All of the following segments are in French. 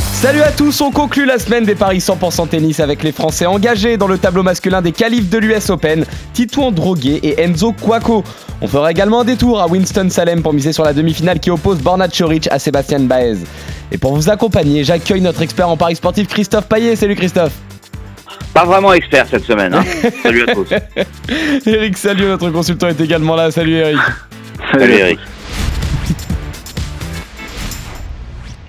Salut à tous, on conclut la semaine des paris 100% tennis avec les Français engagés dans le tableau masculin des qualifs de l'US Open, Titouan Droguet et Enzo Cuoco. On fera également un détour à Winston-Salem pour miser sur la demi-finale qui oppose Borna Choric à Sébastien Baez. Et pour vous accompagner, j'accueille notre expert en paris sportif Christophe Paillet. Salut Christophe Pas vraiment expert cette semaine. Hein. salut à tous. Eric Salut, notre consultant est également là. Salut Eric. Salut Eric.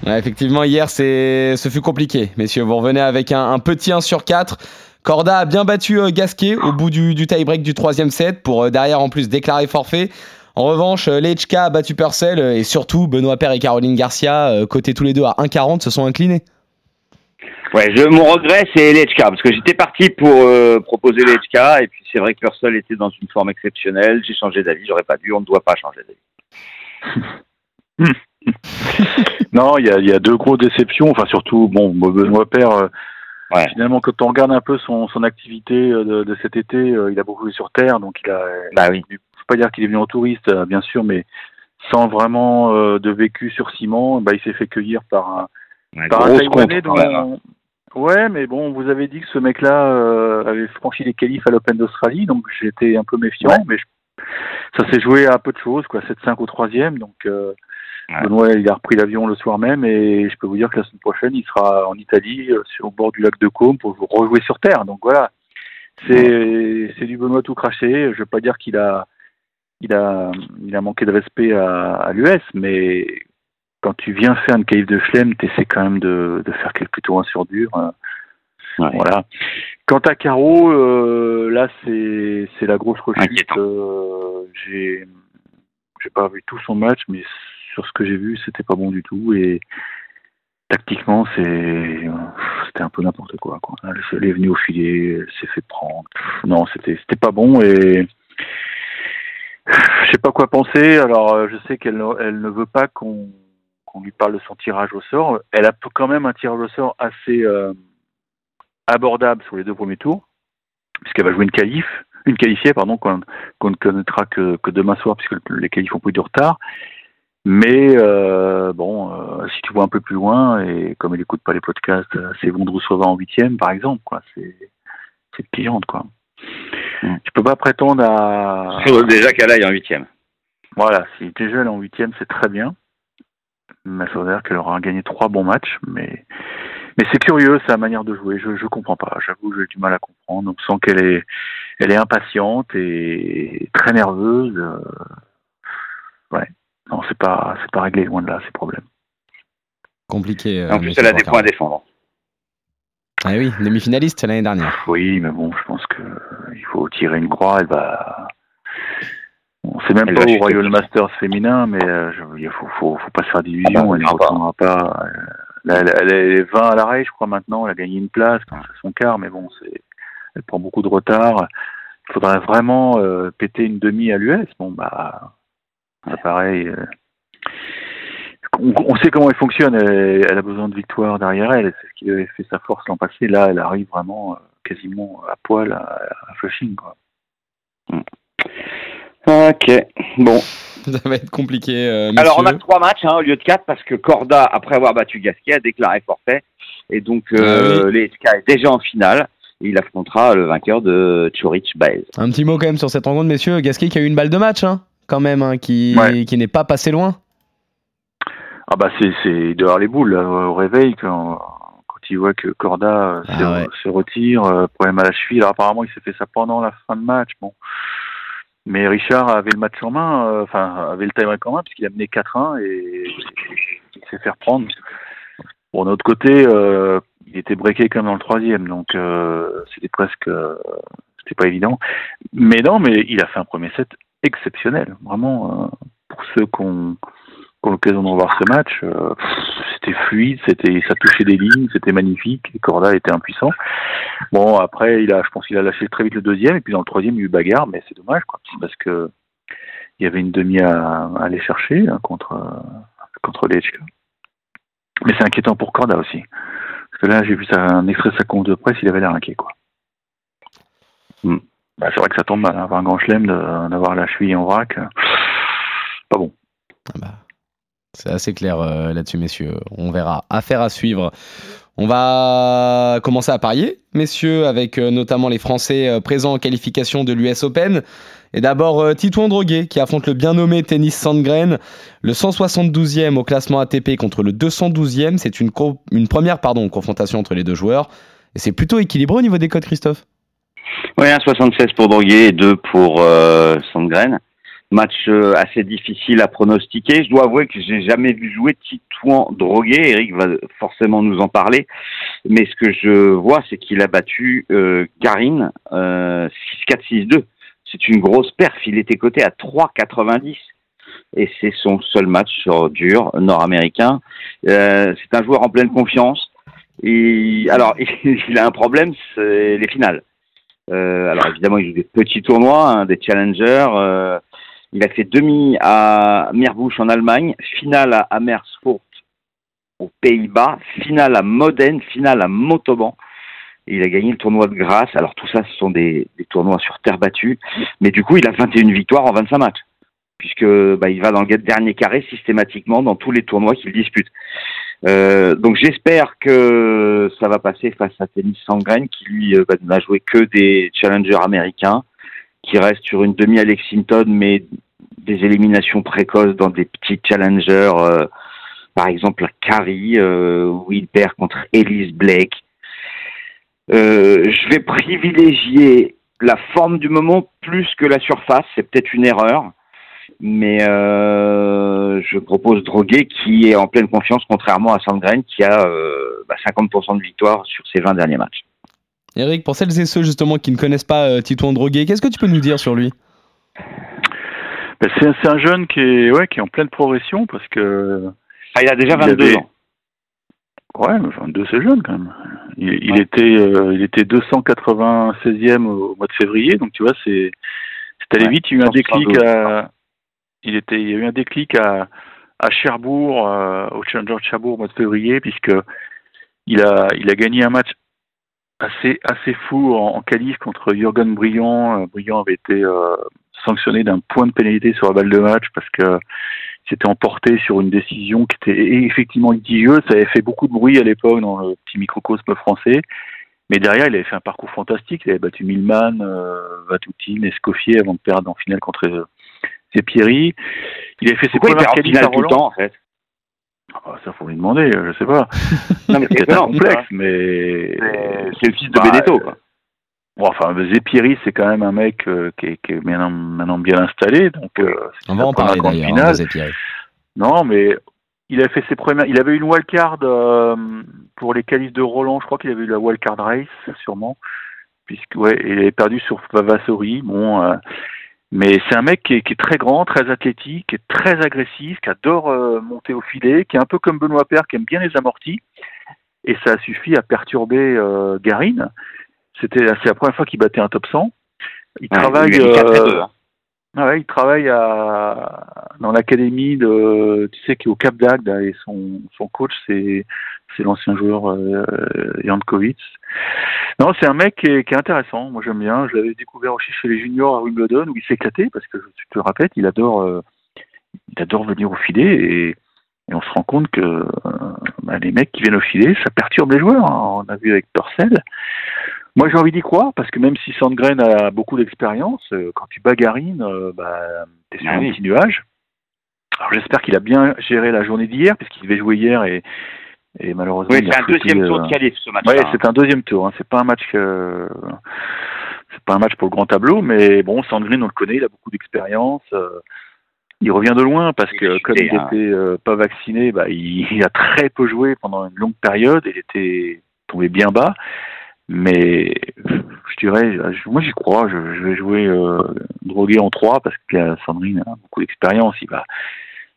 Ouais, effectivement, hier, c'est, ce fut compliqué. Messieurs, vous revenez avec un, un petit 1 sur 4. Corda a bien battu euh, Gasquet au bout du, du tie-break du troisième set pour euh, derrière en plus déclarer forfait. En revanche, euh, Lechka a battu Purcell et surtout Benoît Père et Caroline Garcia, côté tous les deux à 1,40, se sont inclinés. Ouais, je, mon regret, c'est Lechka, parce que j'étais parti pour euh, proposer Lechka, et puis c'est vrai que Purcell était dans une forme exceptionnelle. J'ai changé d'avis, j'aurais pas dû, on ne doit pas changer d'avis. non, il y a, il y a deux grosses déceptions. Enfin, surtout, bon, Benoît Père, euh, Ouais. finalement, quand on regarde un peu son, son activité euh, de, de cet été, euh, il a beaucoup joué sur terre, donc il a. Bah oui. Je peux pas dire qu'il est venu en touriste, bien sûr, mais sans vraiment euh, de vécu sur ciment, bah, il s'est fait cueillir par un, Ouais, par un Taïwanais dont- Ouais, mais bon, vous avez dit que ce mec-là euh, avait franchi les qualifs à l'Open d'Australie, donc j'étais un peu méfiant, Ouais. mais je- ça s'est joué à peu de choses, quoi, 7-5 au troisième, donc euh, Ouais. Benoît, il a repris l'avion le soir même, et je peux vous dire que la semaine prochaine, il sera en Italie, euh, sur, au bord du lac de Côme, pour rejouer sur terre, donc voilà. C'est c'est du Benoît tout craché, je veux pas dire qu'il a il a il a manqué de respect à, à l'US, mais quand tu viens faire une qualif de Schlem, tu essaies quand même de, de faire quelque plutôt un sur dur. Ouais. Voilà. Quant à Caro, euh, là c'est c'est la grosse rechute. Euh, j'ai j'ai pas vu tout son match, mais sur ce que j'ai vu, c'était pas bon du tout et tactiquement c'était un peu n'importe quoi. quoi. Elle, est venue au filet, s'est fait prendre. Non, c'était pas bon et je sais pas quoi penser. Alors, euh, je sais qu'elle ne- veut pas qu'on lui parle de son tirage au sort. Elle a quand même un tirage au sort assez euh, abordable sur les deux premiers tours, puisqu'elle va jouer une qualif, une qualifiée, pardon, qu'on qu'on ne connaîtra que, que demain soir, puisque les qualifs ont pris du retard. Mais euh, bon, euh, si tu vois un peu plus loin, et comme elle écoute pas les podcasts, euh, c'est Vondrousova en huitième, par exemple, quoi. C'est c'est pliante, quoi. Mm. Tu peux pas prétendre à déjà qu'elle aille en huitième. voilà, si déjà elle est en huitième, c'est très bien. Mais ça veut dire qu'elle aura gagné trois bons matchs. Mais, mais c'est curieux sa manière de jouer. Je je comprends pas. J'avoue, j'ai du mal à comprendre. On sent qu'elle est, elle est impatiente et très nerveuse. Euh, Ouais. Non, c'est pas, c'est pas réglé loin de là ces problèmes. Compliqué. euh, en plus, elle a des points à défendre. Ah oui, demi-finaliste l'année dernière. Oui, mais bon, je pense que euh, il faut tirer une croix. Elle va. On sait même Elle pas chuter. Royal Masters féminin, mais euh, je, il faut, faut, faut pas se faire Ah d'illusions. bah, elle ne retournera pas. euh, là, elle, elle est 20 à l'arrêt, je crois maintenant. Elle a gagné une place, quand c'est son quart, mais bon, c'est, elle prend beaucoup de retard. Il faudrait vraiment euh, péter une demi à l'US. Bon, bah, ça pareil. euh, on, on sait comment elle fonctionne. Elle, elle a besoin de victoire derrière elle. C'est ce qui avait fait sa force l'an passé. Là, elle arrive vraiment euh, quasiment à poil à, à Flushing. Quoi. Ok, bon. Ça va être compliqué. euh, Alors, on a trois matchs hein, au lieu de quatre parce que Corda, après avoir battu Gasquet, a déclaré forfait. Et donc, Ah euh, Lechka est déjà en finale. Et il affrontera le vainqueur de Chorich Baez. Un petit mot quand même sur cette rencontre, messieurs. Gasquet qui a eu une balle de match, hein, quand même, hein, qui, Ouais. qui n'est pas passé loin. Ah bah c'est c'est dehors les boules au réveil quand, quand il voit que Corda euh, Ah se, ouais. se retire, euh, problème à la cheville. Alors apparemment il s'est fait ça pendant la fin de match. Bon, mais Richard avait le match en main, euh, enfin avait le time en main puisqu'il a mené 4-1 et il s'est fait reprendre. Bon d'un autre côté, euh, il était breaké comme dans le troisième, donc euh, c'était presque, c'était pas évident. Mais non, mais il a fait un premier set exceptionnel, vraiment euh, pour ceux qui ont l'occasion de revoir ce match, euh, c'était fluide, c'était, ça touchait des lignes, c'était magnifique. Et Corda était impuissant. Bon, après, il a, je pense qu'il a lâché très vite le deuxième, et puis dans le troisième, il y a eu bagarre, mais c'est dommage, parce que il y avait une demi à, à aller chercher hein, contre euh, contre Lechka. Mais c'est inquiétant pour Corda aussi. Parce que là, j'ai vu un extrait de sa conf de presse, il avait l'air inquiet, quoi. Hmm. Bah, c'est vrai que ça tombe mal, hein, avoir un grand chelem, d'avoir la cheville en vrac. euh, Pas bon. Ah bah, c'est assez clair euh, là-dessus, messieurs. On verra. Affaire à suivre. On va commencer à parier, messieurs, avec euh, notamment les Français présents en qualification de l'US Open. Et d'abord, euh, Titouan Droguet qui affronte le bien nommé Tennis Sandgren, le 172e au classement ATP contre le 212e. C'est une, première confrontation entre les deux joueurs. Et c'est plutôt équilibré au niveau des codes, Christophe? Oui, 1,76 pour Droguet et 2 pour euh, Sandgren. Match euh, assez difficile à pronostiquer. Je dois avouer que j'ai jamais vu jouer Titouan Droguet. Eric va forcément nous en parler. Mais ce que je vois, c'est qu'il a battu euh, Garin euh, 6-4, 6-2. C'est une grosse perf. Il était coté à 3,90. Et c'est son seul match sur dur nord-américain. C'est un joueur en pleine confiance. Et alors, il a un problème, c'est les finales. Euh, alors évidemment, il joue des petits tournois, hein, des challengers. euh, il a fait demi à Meerbusch en Allemagne, finale à Amersfoort aux Pays-Bas, finale à Modène, finale à Montauban. Et il a gagné le tournoi de Grasse. Alors tout ça, ce sont des, des tournois sur terre battue. Mais du coup, il a 21 victoires en 25 matchs. Puisque bah, il va dans le dernier carré systématiquement dans tous les tournois qu'il dispute. Euh, donc j'espère que ça va passer face à Tennis Sangren qui lui euh, bah, n'a joué que des challengers américains, qui reste sur une demi Lexington mais des éliminations précoces dans des petits challengers, euh, par exemple à Carrie euh, où il perd contre Elise Blake. Euh, je vais privilégier la forme du moment plus que la surface, c'est peut-être une erreur mais euh, je propose Droguet qui est en pleine confiance contrairement à Sandgren qui a euh, bah, 50% de victoire sur ses 20 derniers matchs. Eric, pour celles et ceux justement qui ne connaissent pas euh, Titouan Droguet, qu'est-ce que tu peux nous dire sur lui? Bah, c'est un- c'est un jeune qui est, ouais, qui est en pleine progression parce que. Ah, il a déjà Il 22 avait- ans. Ouais, mais 22, c'est jeune quand même. Il, était, euh, il était 296e au mois de février, donc tu vois, c'est, c'est allé Ouais, vite. Il y a eu un 172. déclic à, il y a eu un déclic à, Cherbourg, euh, au Challenger de Cherbourg au mois de février, puisque il a, il a gagné un match assez, assez fou en, en qualif contre Jürgen Briand. Euh, Briand avait été euh, sanctionné d'un point de pénalité sur la balle de match parce que s'était emporté sur une décision qui était effectivement litigieuse. Ça avait fait beaucoup de bruit à l'époque dans le petit microcosme français. Mais derrière, il avait fait un parcours fantastique. Il avait battu Milman, euh, Escoffier avant de perdre en finale contre euh, Zepieri. Il avait fait ses premières qualifs à finale tout le Roland. temps en fait Ah, ça, faut lui demander, euh, je sais pas. Non mais C'est c'est peut-être complexe, mais. C'est c'est le fils de Bah, Benetto euh, quoi. Bon, enfin, Zepieri, c'est quand même un mec euh, qui, est, qui est maintenant, maintenant bien installé. Donc, euh, c'est On va en parler d'ailleurs, hein. Non, mais il a fait ses premières. Il avait une wildcard euh, pour les qualifs de Roland. Je crois qu'il avait eu la wildcard race, sûrement. Puisque, ouais, il avait perdu sur Vavasori. Bon, euh, mais c'est un mec qui est, qui est très grand, très athlétique, qui est très agressif, qui adore euh, monter au filet, qui est un peu comme Benoît Père, qui aime bien les amortis. Et ça a suffi à perturber euh, Garine. C'était c'est la première fois qu'il battait un top 100. Il Ouais, travaille. il a mis 4 à 2, hein. Ah ouais, il travaille à, dans l'académie de, tu sais, qui est au Cap d'Agde, et son, coach, c'est, l'ancien joueur euh, Jankovic. Non, c'est un mec qui est, intéressant. Moi, j'aime bien. Je l'avais découvert aussi chez les juniors à Wimbledon, où il s'éclatait, parce que tu te rappelles, il adore, euh, il adore venir au filet, et, et on se rend compte que euh, bah, les mecs qui viennent au filet, ça perturbe les joueurs. hein. On a vu avec Purcell. Moi, j'ai envie d'y croire parce que même si Sandgren a beaucoup d'expérience, euh, quand tu bagarines, euh, bah, t'es sur Ah un oui. petit nuage. Alors, j'espère qu'il a bien géré la journée d'hier, puisqu'il devait jouer hier et, et malheureusement. Oui, c'est un deuxième tour euh, de qualif ce match-là. Ouais, hein. c'est un deuxième tour. Hein. C'est pas un match que c'est pas un match pour le grand tableau, mais bon, Sandgren, on le connaît, il a beaucoup d'expérience. euh, il revient de loin parce que comme il hein. était euh, pas vacciné, bah, il, il a très peu joué pendant une longue période. Il était tombé bien bas. Mais je dirais, moi j'y crois. Je, vais jouer euh, drogué en 3 parce que Sandrine a beaucoup d'expérience. Il va,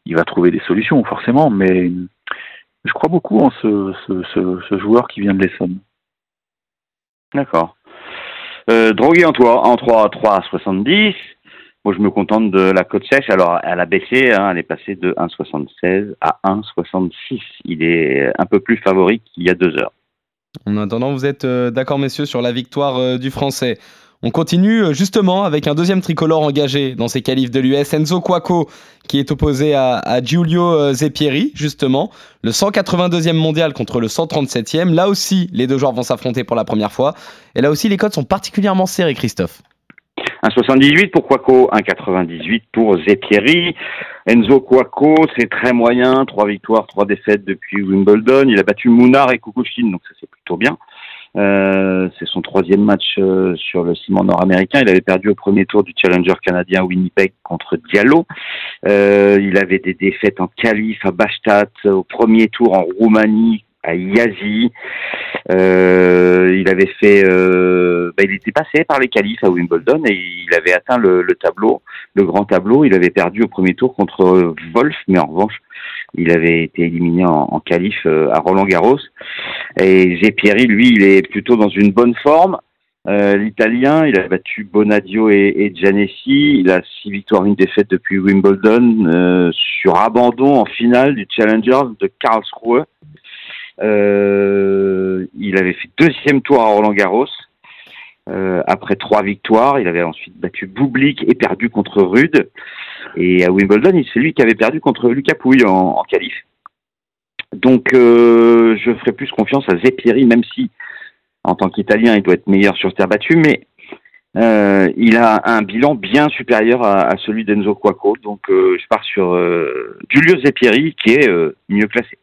il va trouver des solutions forcément. Mais je crois beaucoup en ce, ce, joueur qui vient de l'Essonne. D'accord. Euh, Drogué en 3, en 3, 3 à 70. Moi, je me contente de la côte sèche. Alors, elle a baissé, hein, elle est passée de 1,76 à 1,66. Il est un peu plus favori qu'il y a deux heures. En attendant, vous êtes euh, d'accord, messieurs, sur la victoire euh, du Français. On continue euh, justement avec un deuxième tricolore engagé dans ces qualifs de l'US, Enzo Quaco, qui est opposé à, Giulio Zepieri, justement, le 182e mondial contre le 137e. Là aussi, les deux joueurs vont s'affronter pour la première fois. Et là aussi, les codes sont particulièrement serrés, Christophe. 1,78 pour Quaco, 1,98 pour Zepieri. Enzo Quaco, c'est très moyen, trois victoires, trois défaites depuis Wimbledon. Il a battu Mounard et Kukushkin, donc ça c'est plutôt bien. Euh, c'est son troisième match euh, sur le ciment nord-américain. Il avait perdu au premier tour du Challenger canadien Winnipeg contre Diallo. Euh, il avait des défaites en qualif à Bastad, au premier tour en Roumanie à Yazi. Euh, il avait fait, euh, bah, il était passé par les qualifs à Wimbledon et il avait atteint le, tableau, le grand tableau. Il avait perdu au premier tour contre Wolf, mais en revanche, il avait été éliminé en, en qualif euh, à Roland Garros. Et Zepieri, lui, il est plutôt dans une bonne forme. L'Italien, il a battu Bonadio et, et. Il a six victoires, une défaite depuis Wimbledon sur abandon en finale du Challenger de Karlsruhe. Euh, il avait fait deuxième tour à Roland Garros. Euh, après trois victoires, il avait ensuite battu Bublik et perdu contre Rude. Et à Wimbledon, c'est lui qui avait perdu contre Lucas Pouille en, en qualif. Donc, euh, je ferai plus confiance à Zepieri, même si, en tant qu'Italien, il doit être meilleur sur terre battue, mais il a un bilan bien supérieur à, celui d'Enzo Quaco. Donc, je pars sur Giulio Zepieri, qui est mieux classé.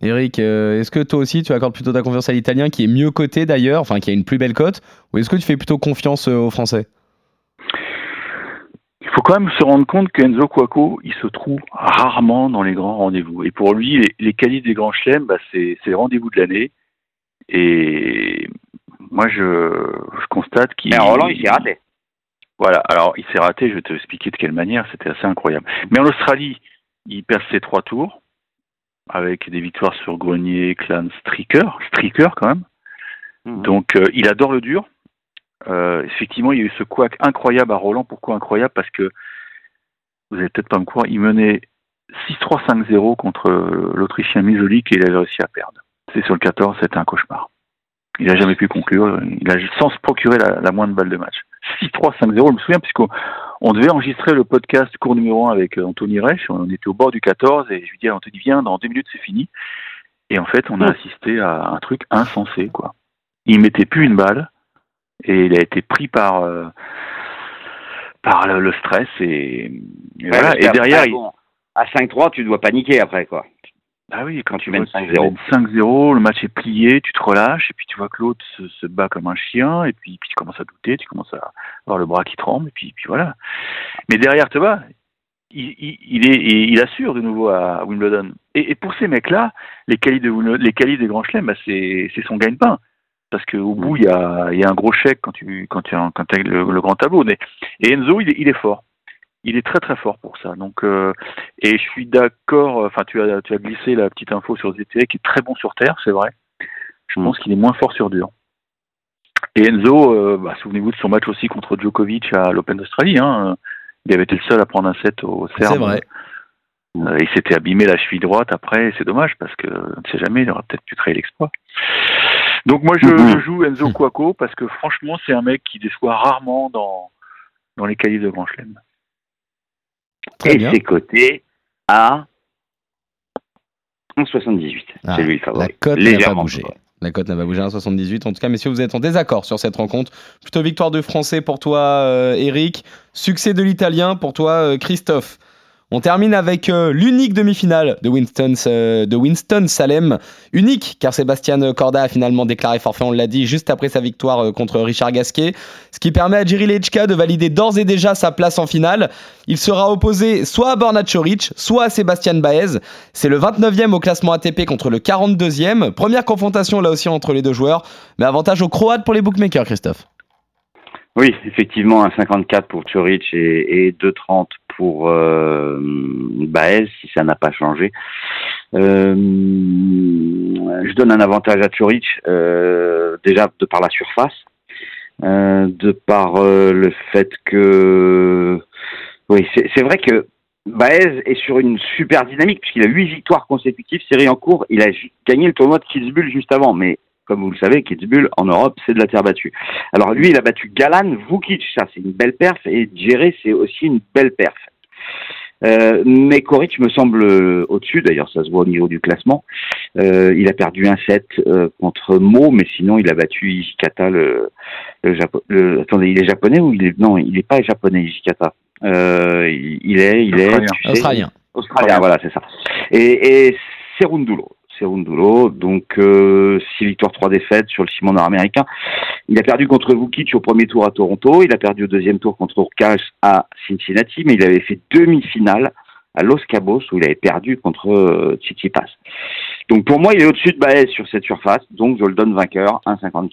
Eric, euh, est-ce que toi aussi tu accordes plutôt ta confiance à l'italien qui est mieux coté d'ailleurs, enfin qui a une plus belle cote, ou est-ce que tu fais plutôt confiance euh, aux Français? Il faut quand même se rendre compte qu'Enzo Quaco, il se trouve rarement dans les grands rendez-vous. Et pour lui, les, les qualifs des grands chelems, bah, c'est les rendez-vous de l'année. Et moi, je, je constate qu'il. Mais en Roland, il s'est raté. Voilà, alors il s'est raté, je vais te expliquer de quelle manière, c'était assez incroyable. Mais en Australie, il passe ses trois tours avec des victoires sur Grenier, Clan, Stricker, Stricker quand même. Mmh. Donc euh, il adore le dur. Euh, effectivement, il y a eu ce couac incroyable à Roland. Pourquoi incroyable? Parce que vous n'allez peut-être pas me croire, il menait 6-3-5-0 contre l'Autrichien Mizolik et il avait réussi à perdre. C'est sur le 14, c'était un cauchemar. Il n'a jamais pu conclure, il a sans se procurer la, la moindre balle de match. 6-3-5-0, je me souviens, puisqu'on on devait enregistrer le podcast cours numéro 1 avec euh, Anthony Reich. On était au bord du 14 et je lui dis à Anthony, viens, dans deux minutes c'est fini. Et en fait, on a assisté à un truc insensé, quoi. Il mettait plus une balle et il a été pris par, euh, par le, le, stress et, et ouais, voilà. Et derrière, bon, à 5-3, tu dois paniquer après, quoi. Ah oui, quand tu mènes 5-0, 5-0, le match est plié, tu te relâches, et puis tu vois que l'autre se, se, bat comme un chien, et puis, puis tu commences à douter, tu commences à avoir le bras qui tremble, et puis, puis voilà. Mais derrière, tu vois, il, il, il, est, il assure de nouveau à Wimbledon. Et, et pour ces mecs-là, les qualifs de, les qualifs des grands chelems, bah c'est son gagne-pain. Parce qu'au bout, il y a, il y a un gros chèque quand tu quand tu as, quand as le, le, grand tableau. Mais, et Enzo, il est fort il est très très fort pour ça. Donc, euh, et je suis d'accord. Enfin, tu as tu as glissé la petite info sur ZTE qui est très bon sur terre, c'est vrai. Je pense qu'il est moins fort sur dur. Et Enzo, euh, bah, souvenez-vous de son match aussi contre Djokovic à l'Open d'Australie. Hein. Il avait été le seul à prendre un set au Serbe. C'est vrai. Euh, il s'était abîmé la cheville droite après. C'est dommage parce que on ne sait jamais, il aurait peut-être pu créer l'exploit. Donc moi, je, je joue Enzo Quaco parce que franchement, c'est un mec qui déçoit rarement dans dans les qualifs de Grand Chelem. Très et c'est coté à 1,78. Ah, c'est lui le favori. La cote n'a pas bougé. La cote n'a pas bougé à 1,78. En tout cas, messieurs, vous êtes en désaccord sur cette rencontre. Plutôt victoire de Français pour toi, euh, Eric. Succès de l'Italien pour toi, euh, Christophe. On termine avec euh, l'unique demi-finale de Winston, euh, de Winston Salem. Unique, car Sébastien Corda a finalement déclaré forfait, on l'a dit, juste après sa victoire euh, contre Richard Gasquet. Ce qui permet à Jiri Lechka de valider d'ores et déjà sa place en finale. Il sera opposé soit à Borna Choric, soit à Sébastien Baez. C'est le 29e au classement ATP contre le 42e. Première confrontation là aussi entre les deux joueurs. Mais avantage aux Croates pour les bookmakers, Christophe. Oui, effectivement, un 54 pour Choric et, et 2,30 pour euh, Baez, si ça n'a pas changé. Euh, je donne un avantage à Choric, euh, déjà de par la surface. euh, de par le fait que oui, c'est vrai que Baez est sur une super dynamique puisqu'il a huit victoires consécutives, série en cours. Il a gagné le tournoi de Kitzbühel juste avant, mais comme vous le savez, Kitzbühel en Europe, c'est de la terre battue. Alors lui, il a battu Galan, Vukic, ça c'est une belle perf, et Djere, c'est aussi une belle perf. Euh, mais Koric me semble euh, au-dessus, d'ailleurs ça se voit au niveau du classement. Euh, il a perdu un set contre Mo, mais sinon il a battu Ishikata, le, le, Japo- le- Attendez, il est japonais ou il est non, il n'est pas japonais Ishikata. Il, il est, il est Australien. tu sais, Australien. Australien, voilà, c'est ça. Et, et Serundulo. Serundulo, donc euh, 6 victoires, 3 défaites sur le ciment nord-américain. Il a perdu contre Vukic au premier tour à Toronto, il a perdu au deuxième tour contre Urkash à Cincinnati, mais il avait fait demi-finale à Los Cabos où il avait perdu contre euh, Tsitsipas. Donc pour moi, il est au-dessus de Baez sur cette surface, donc je le donne vainqueur 1,54.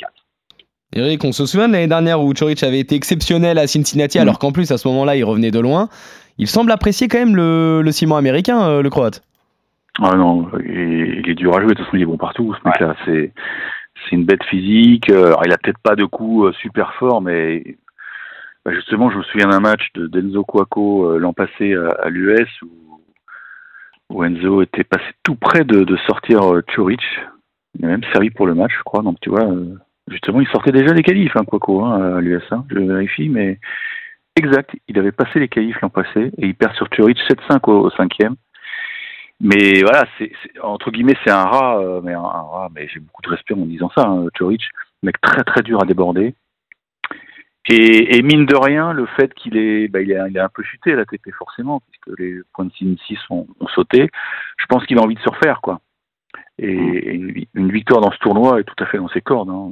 Eric, on se souvient de l'année dernière où Chorich avait été exceptionnel à Cincinnati, Mm. alors qu'en plus à ce moment-là il revenait de loin. Il semble apprécier quand même le, le ciment américain, euh, le croate. Ah non, il, il est dur à jouer, de toute façon il est bon partout, ce mec-là. C'est, c'est une bête physique. Euh, Alors il a peut-être pas de coups euh, super forts, mais bah, justement je me souviens d'un match de d'Enzo Cuoco euh, l'an passé à, à l'US où, où Enzo était passé tout près de, de sortir Chorich. Il a même servi pour le match, je crois. Donc tu vois, justement il sortait déjà des qualifs, hein, Cuoco, hein, à l'US. hein, je vérifie, mais exact, il avait passé les qualifs l'an passé et il perd sur Chorich 7-5 au, au cinquième. Mais voilà, c'est c'est- entre guillemets, c'est un rat, euh, mais un, un rat, mais j'ai beaucoup de respect en disant ça, hein, Chorich, mec très très dur à déborder. Et, et mine de rien, le fait qu'il est, bah, il est, il est un peu chuté à l'ATP forcément, puisque les points de 6 ont, ont sauté. Je pense qu'il a envie de se refaire, quoi. Et, et une, vi- une victoire dans ce tournoi est tout à fait dans ses cordes. hein.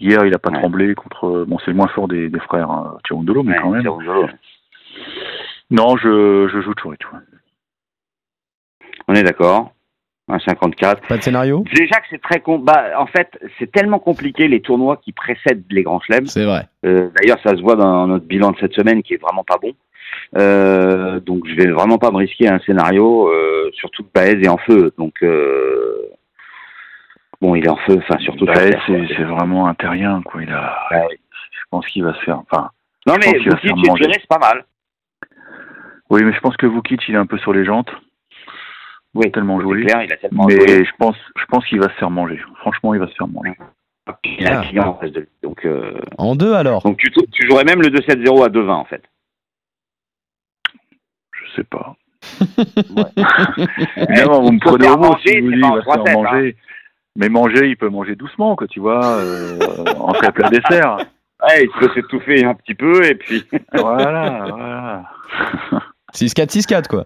Hier, il a pas Ouais. tremblé contre. Bon, c'est le moins fort des, des frères hein, Tirondolo, mais quand même. Non, je, je joue ouais. On est d'accord 1,54. Pas de scénario Déjà que c'est très com bah, en fait, c'est tellement compliqué les tournois qui précèdent les grands chelems. C'est vrai. Euh, D'ailleurs, ça se voit dans notre bilan de cette semaine qui est vraiment pas bon. Euh, donc, je vais vraiment pas me risquer à un scénario, euh, surtout que Baez est en feu. Donc, euh, bon, il est en feu, enfin surtout. terre, c'est vraiment un terrien, quoi. Il a, Ouais. je pense qu'il va se faire. Enfin, Non, je mais Vukic c'est pas mal. oui, mais je pense que Vukic, il est un peu sur les jantes. Oui, tellement joué. clair, il a tellement Mais joué. je pense, je pense qu'il va se faire manger. Franchement, il va se faire manger. Il a Ah. un client en face de lui. Donc, euh, En deux alors? donc tu, tu jouerais même le 2-7-0 à 2-20 en fait. Je sais pas. Ouais. Évidemment, vous me prenez au mot manger, si vous dites il va se faire 3-7, hein. manger. Mais manger, il peut manger doucement, quoi, tu vois, euh, en fait plat dessert. Ouais, il peut s'étouffer un petit peu et puis. Voilà, voilà. 6-4, 6-4 quoi.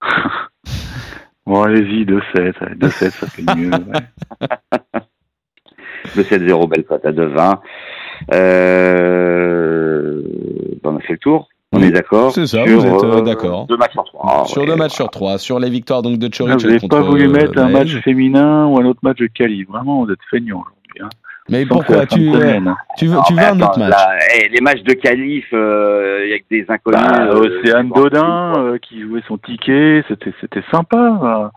Bon, allez-y, 2-7. allez, 2-7, ça fait mieux. ouais. 2-7-0, belle cote à 2-20. Euh... ben, on a fait le tour. On est d'accord c'est ça, sur, vous êtes, euh, euh, d'accord. Deux matchs sur trois. sur ouais, deux matchs voilà. sur trois. Sur les victoires donc de Ah, Chorich vous n'avez contre pas voulu euh, mettre un match féminin ou un autre match de quali. Vraiment, vous êtes feignants aujourd'hui. Hein. Mais pourquoi tu, tu veux, tu veux un autre match? là, eh, Les matchs de qualif, euh, il y a que des inconnus. Bah, euh, Océane Dodin euh, qui jouait son ticket, c'était c'était sympa. hein.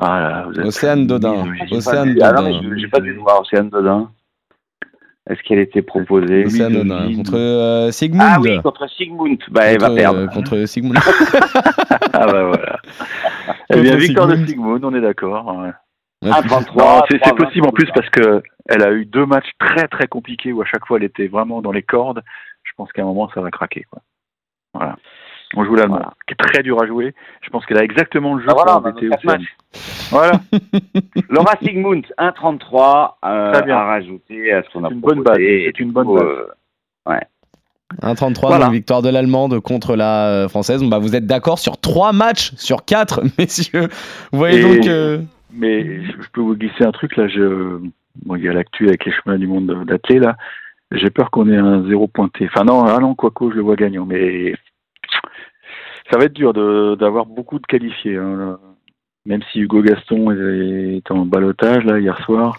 Ah là, Océane Dodin. misogyne. J'ai pas Océane ah non, Dodin. j'ai- pas dû voir Océane Dodin. Est-ce qu'elle était proposée? Océane. Dodin contre euh, Sigmund. Ah oui, contre Sigmund. Bah, elle va perdre. euh, contre Sigmund. Ah bah voilà. Eh bien, victoire de Sigmund. On est d'accord. ouais. Ouais, 1,33. Non, c'est c'est 3,20, possible en plus parce que elle a eu deux matchs très très compliqués où à chaque fois elle était vraiment dans les cordes. Je pense qu'à un moment ça va craquer. Quoi. Voilà. On joue l'allemand, Voilà. qui est très dur à jouer. Je pense qu'elle a exactement le jeu Ah, voilà, matchs. Voilà. Laura Sigmund, 1,33 euh, Très bien. à rajouter à ce qu'on a C'est une bonne base, Et c'est une bonne base. euh, 1,33 Voilà. donc victoire de l'allemande contre la euh, française. Bah, vous êtes d'accord sur trois matchs sur quatre, messieurs. Vous voyez Et- donc. euh, Mais je je peux vous glisser un truc là. Je... Bon, il y a l'actu avec les chemins du monde d'athlé là. J'ai peur qu'on ait un zéro pointé. Enfin non, ah non, Quaco, je le vois gagnant, mais ça va être dur de- d'avoir beaucoup de qualifiés. hein. Même si Hugo Gaston est est en balotage là hier soir,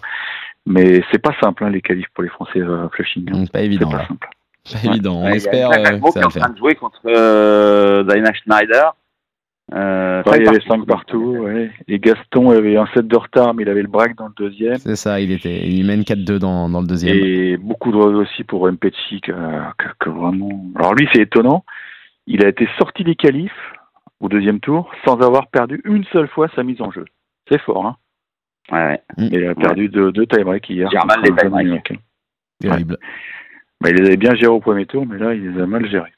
mais c'est pas simple hein, les qualifs pour les Français à Flushing. hein. Pas C'est évident. pas là. simple. Pas évident. On ouais, il y a espère euh, que qui ça est va en train de jouer contre euh, Dinah Schneider. Euh, il y avait partout. 5 partout, ouais. Et Gaston avait un set de retard, mais il avait le break dans le deuxième. C'est ça, il était, il mène 4-2 dans, dans le deuxième. Et beaucoup de aussi pour Mpetsi, que, que, que vraiment. Alors lui, c'est étonnant. Il a été sorti des qualifs au deuxième tour sans avoir perdu une seule fois sa mise en jeu. C'est fort, hein. Ouais, ouais. Et il a perdu deux, deux tie-breaks hier. Contre les tie-breaks. Terrible. Bah, il les avait bien gérés au premier tour, mais là, il les a mal gérés.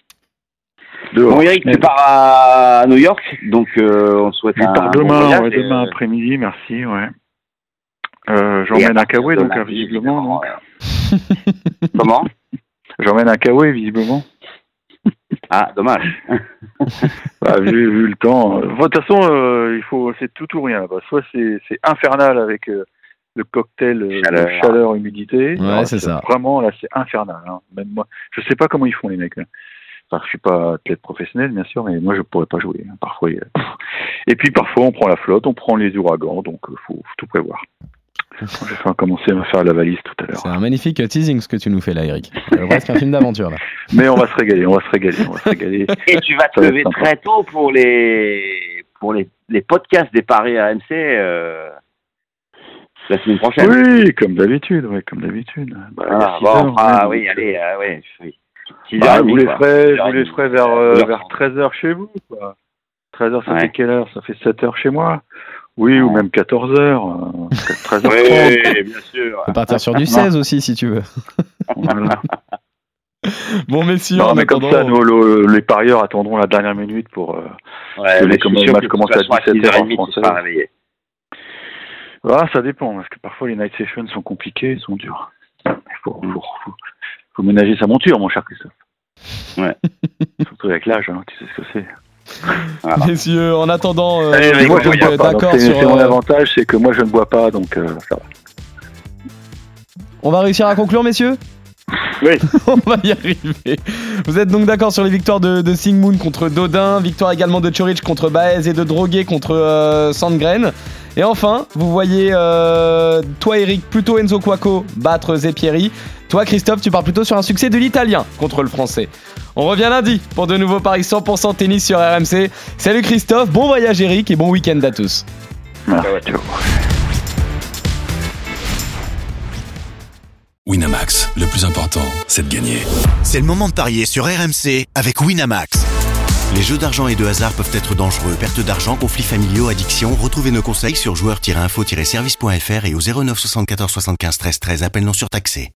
Dehors. Bon, Eric, Mais tu pars à New York, donc euh, on souhaite Je un pars bon demain, voyage ouais, et, demain euh, après-midi, merci, ouais. Euh, J'emmène un de donc, visiblement. donc. ouais. Comment? J'emmène un Kawaii, visiblement. Ah, dommage. Bah, vu, vu le temps. euh, De toute façon, euh, il faut, c'est tout ou rien. là-bas. Soit c'est infernal avec euh, le cocktail euh, Chaleur. chaleur, humidité. Ouais, c'est ça. Vraiment, là, c'est infernal. hein. Même moi, je sais pas comment ils font les mecs. Là. Enfin, je suis pas athlète professionnel, bien sûr, mais moi, je pourrais pas jouer. hein. Parfois, il pff. et puis parfois, on prend la flotte, on prend les ouragans, donc euh, faut, faut tout prévoir. Je vais commencer à me faire la valise tout à l'heure. C'est un magnifique teasing ce que tu nous fais là, Eric. C'est presque un film d'aventure là. Mais on va se régaler, on va se régaler, on va se régaler. Et tu vas te lever très tôt pour les pour les, les podcasts des paris AMC euh, la semaine prochaine. Oui, comme d'habitude, ouais, comme d'habitude. Bah, il Ah, bon, heures, ah oui, allez, ah, ouais, oui. Six Bah, et vous les ferez, vous les vers, euh, vers trente. 13h chez vous, quoi. 13h, ça Ouais. fait quelle heure? Ça fait 7h chez moi Oui, ou même 14h, 13h30. Oui, bien sûr. On peut partir sur du 16 aussi si tu veux. Voilà. Bon, messieurs, Non, mais comme ça, nous, le- les parieurs attendront la dernière minute pour... euh, Ouais, les commandes sûr match toute à façon, 17 heures en 6h30, tu français. Ah, ça dépend, parce que parfois les night sessions sont compliquées, sont dures. Il faut, faut, faut, faut ménager sa monture, mon cher Christophe. Ouais. Surtout avec l'âge, hein, tu sais ce que c'est. Voilà. Messieurs, en attendant, euh, Allez, moi, je d'accord C'est sur. c'est mon euh, avantage, c'est que moi, je ne bois pas, donc euh, ça va. On va réussir à conclure, messieurs? Oui. On va y arriver. Vous êtes donc d'accord sur les victoires de, de Singmoon contre Dodin, victoire également de Chorich contre Baez et de Droguet contre euh, Sandgren. Et enfin, vous voyez, euh, toi Eric, plutôt Enzo Quaco battre Zepieri. Toi Christophe, tu pars plutôt sur un succès de l'italien contre le français. On revient lundi pour de nouveaux paris 100% tennis sur RMC. Salut Christophe, bon voyage Eric et bon week-end à tous. Merci, ciao. Winamax, le plus important, c'est de gagner. C'est le moment de parier sur RMC avec Winamax. Les jeux d'argent et de hasard peuvent être dangereux. Perte d'argent, conflits familiaux, addiction. Retrouvez nos conseils sur joueurs-info-service.fr et au 09 74 75 13 13. Appel non surtaxé.